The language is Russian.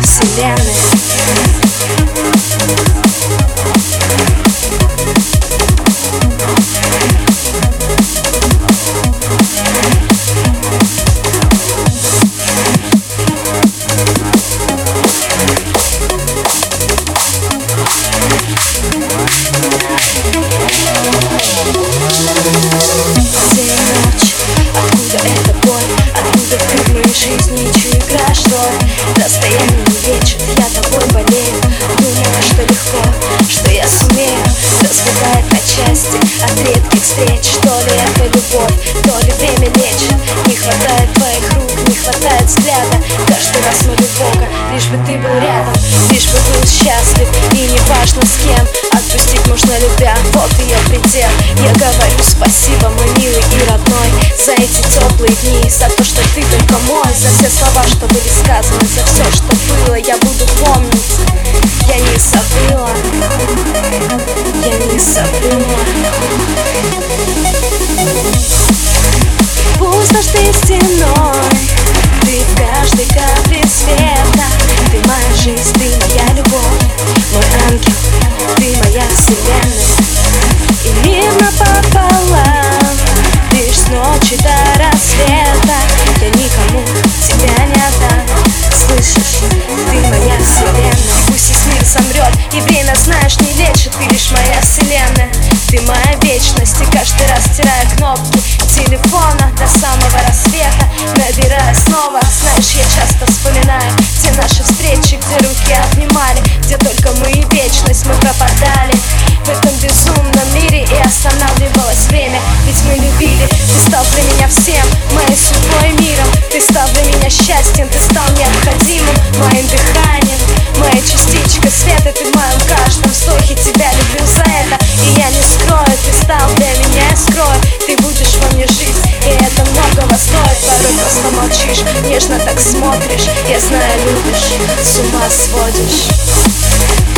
Yes, damn it. То ли это любовь, то ли время лечит? Не хватает твоих рук, не хватает взгляда. Каждый раз молю Бога, лишь бы ты был рядом. Лишь бы был счастлив и не важно с кем. Отпустить можно любя, вот ее предел. Я говорю спасибо, мой милый и родной За эти теплые дни, за то, что ты только мой За все слова, что были сказаны, за все, что останавливалось время Ведь мы любили. Ты стал для меня всем Моей судьбой миром. Ты стал для меня счастьем Ты стал необходимым Моим дыханием. Моя частичка света Ты в моем каждом вздохе. Тебя люблю за это И я не скрою Ты стал для меня, скрою Ты будешь во мне жить И это многого стоит Порой просто молчишь Нежно так смотришь. Я знаю, любишь С ума сводишь